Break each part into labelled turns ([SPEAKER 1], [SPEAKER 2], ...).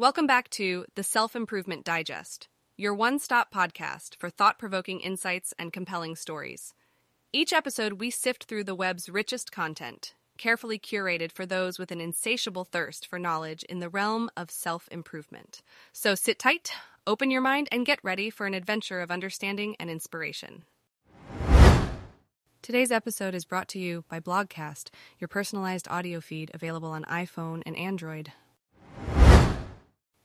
[SPEAKER 1] Welcome back to the Self Improvement Digest, your one stop podcast for thought provoking insights and compelling stories. Each episode, we sift through the web's richest content, carefully curated for those with an insatiable thirst for knowledge in the realm of self improvement. So sit tight, open your mind, and get ready for an adventure of understanding and inspiration. Today's episode is brought to you by Blogcast, your personalized audio feed available on iPhone and Android.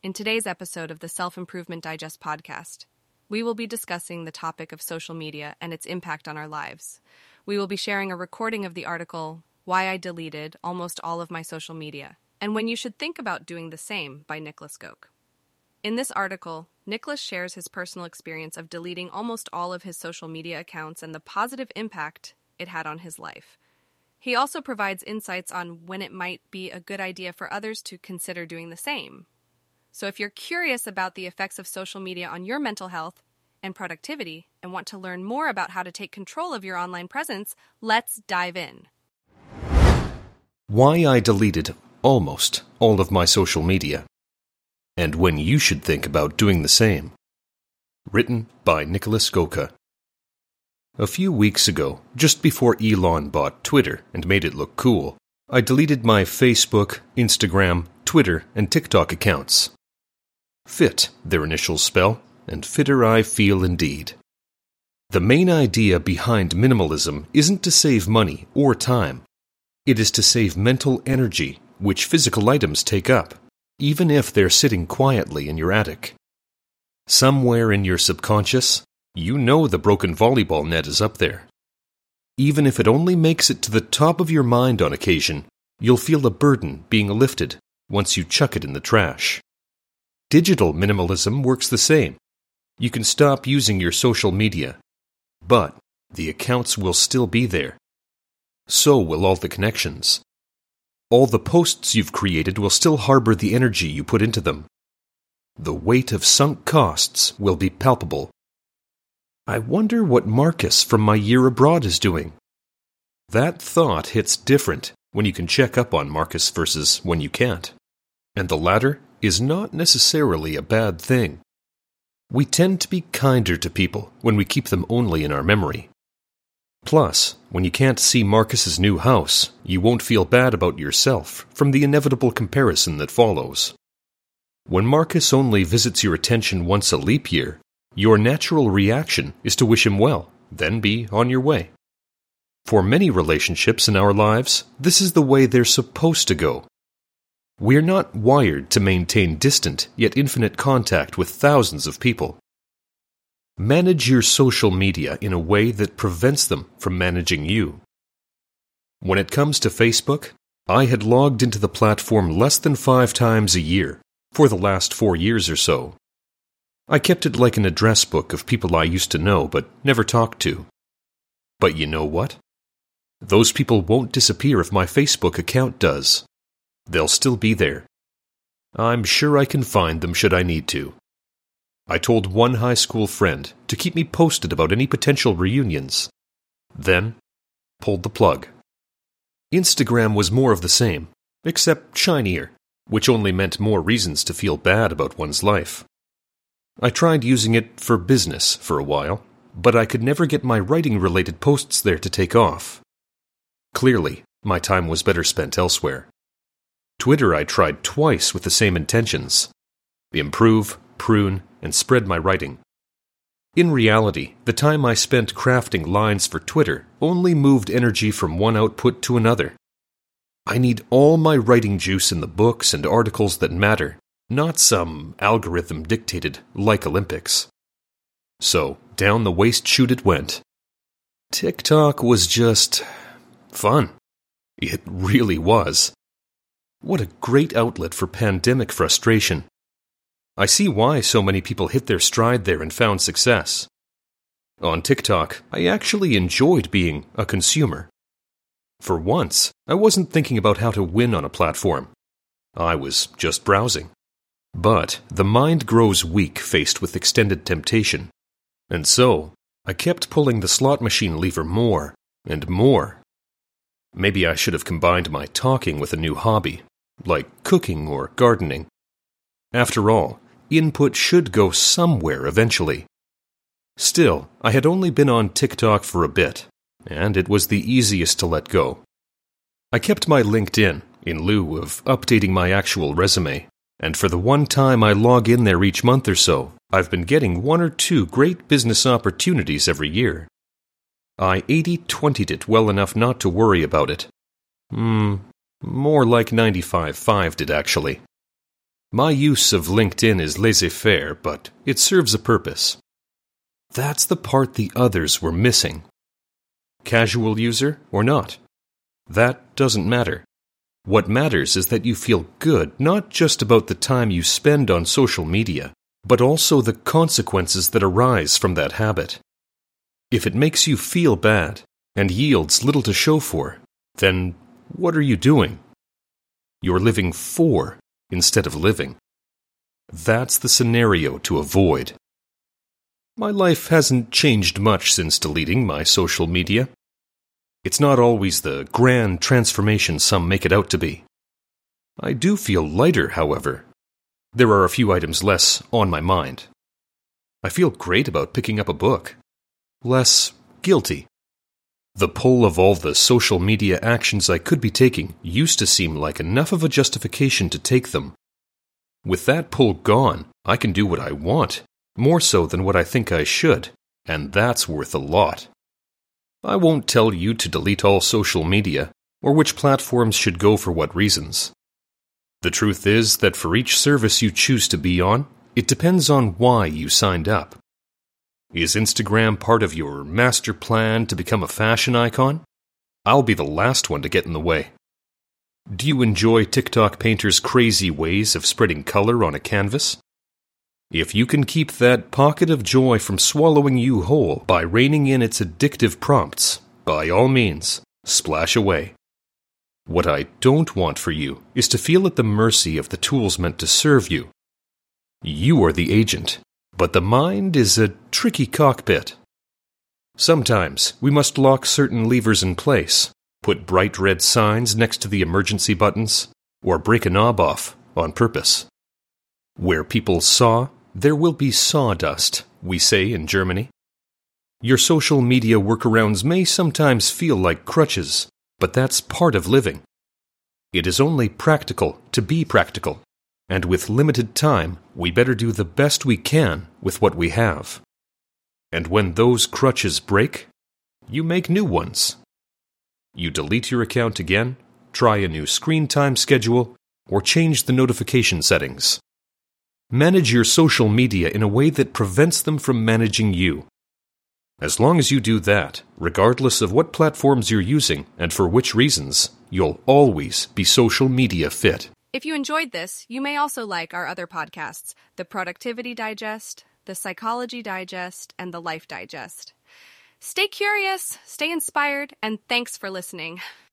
[SPEAKER 1] In today's episode of the Self Improvement Digest podcast, we will be discussing the topic of social media and its impact on our lives. We will be sharing a recording of the article, Why I Deleted Almost All of My Social Media, and When You Should Think About Doing the Same by Niklas Göke. In this article, Niklas shares his personal experience of deleting almost all of his social media accounts and the positive impact it had on his life. He also provides insights on when it might be a good idea for others to consider doing the same, so if you're curious about the effects of social media on your mental health and productivity and want to learn more about how to take control of your online presence, let's dive in.
[SPEAKER 2] Why I deleted almost all of my social media, and when you should think about doing the same. Written by Niklas Göke. A few weeks ago, just before Elon bought Twitter and made it look cool, I deleted my Facebook, Instagram, Twitter, and TikTok accounts. Fit, their initials spell, and fitter I feel indeed. The main idea behind minimalism isn't to save money or time. It is to save mental energy, which physical items take up, even if they're sitting quietly in your attic. Somewhere in your subconscious, you know the broken volleyball net is up there. Even if it only makes it to the top of your mind on occasion, you'll feel a burden being lifted once you chuck it in the trash. Digital minimalism works the same. You can stop using your social media, but the accounts will still be there. So will all the connections. All the posts you've created will still harbor the energy you put into them. The weight of sunk costs will be palpable. I wonder what Marcus from my year abroad is doing. That thought hits different when you can check up on Marcus versus when you can't. And the latter is not necessarily a bad thing. We tend to be kinder to people when we keep them only in our memory. Plus, when you can't see Marcus's new house, you won't feel bad about yourself from the inevitable comparison that follows. When Marcus only visits your attention once a leap year, your natural reaction is to wish him well, then be on your way. For many relationships in our lives, this is the way they're supposed to go we're not wired to maintain distant yet infinite contact with thousands of people. Manage your social media in a way that prevents them from managing you. When it comes to Facebook, I had logged into the platform less than five times a year for the last four years or so. I kept it like an address book of people I used to know but never talked to. But you know what? Those people won't disappear if my Facebook account does. They'll still be there. I'm sure I can find them should I need to. I told one high school friend to keep me posted about any potential reunions. Then, pulled the plug. Instagram was more of the same, except shinier, which only meant more reasons to feel bad about one's life. I tried using it for business for a while, but I could never get my writing related posts there to take off. Clearly, my time was better spent elsewhere. Twitter I tried twice with the same intentions improve, prune, and spread my writing. In reality, the time I spent crafting lines for Twitter only moved energy from one output to another. I need all my writing juice in the books and articles that matter, not some algorithm dictated like Olympics. So, down the waste chute it went. TikTok was just fun. It really was. What a great outlet for pandemic frustration. I see why so many people hit their stride there and found success. On TikTok, I actually enjoyed being a consumer. For once, I wasn't thinking about how to win on a platform. I was just browsing. But the mind grows weak faced with extended temptation. And so, I kept pulling the slot machine lever more and more. Maybe I should have combined my talking with a new hobby like cooking or gardening. After all, input should go somewhere eventually. Still, I had only been on TikTok for a bit, and it was the easiest to let go. I kept my LinkedIn in lieu of updating my actual resume, and for the one time I log in there each month or so, I've been getting one or two great business opportunities every year. I 80 20'd it well enough not to worry about it. Hmm, more like 95 5 did actually. My use of LinkedIn is laissez faire, but it serves a purpose. That's the part the others were missing. Casual user or not? That doesn't matter. What matters is that you feel good not just about the time you spend on social media, but also the consequences that arise from that habit. If it makes you feel bad and yields little to show for, then what are you doing? You're living for instead of living. That's the scenario to avoid. My life hasn't changed much since deleting my social media. It's not always the grand transformation some make it out to be. I do feel lighter, however. There are a few items less on my mind. I feel great about picking up a book. Less guilty. The pull of all the social media actions I could be taking used to seem like enough of a justification to take them. With that pull gone, I can do what I want, more so than what I think I should, and that's worth a lot. I won't tell you to delete all social media, or which platforms should go for what reasons. The truth is that for each service you choose to be on, it depends on why you signed up. Is Instagram part of your master plan to become a fashion icon? I'll be the last one to get in the way. Do you enjoy TikTok painters' crazy ways of spreading color on a canvas? If you can keep that pocket of joy from swallowing you whole by reining in its addictive prompts, by all means, splash away. What I don't want for you is to feel at the mercy of the tools meant to serve you. You are the agent, but the mind is a tricky cockpit. Sometimes we must lock certain levers in place, put bright red signs next to the emergency buttons, or break a knob off on purpose. Where people saw, there will be sawdust, we say in Germany. Your social media workarounds may sometimes feel like crutches, but that's part of living. It is only practical to be practical and with limited time, we better do the best we can with what we have. And when those crutches break, you make new ones. You delete your account again, try a new screen time schedule, or change the notification settings. Manage your social media in a way that prevents them from managing you. As long as you do that, regardless of what platforms you're using and for which reasons, you'll always be social media fit.
[SPEAKER 1] If you enjoyed this, you may also like our other podcasts The Productivity Digest, The Psychology Digest, and The Life Digest. Stay curious, stay inspired, and thanks for listening.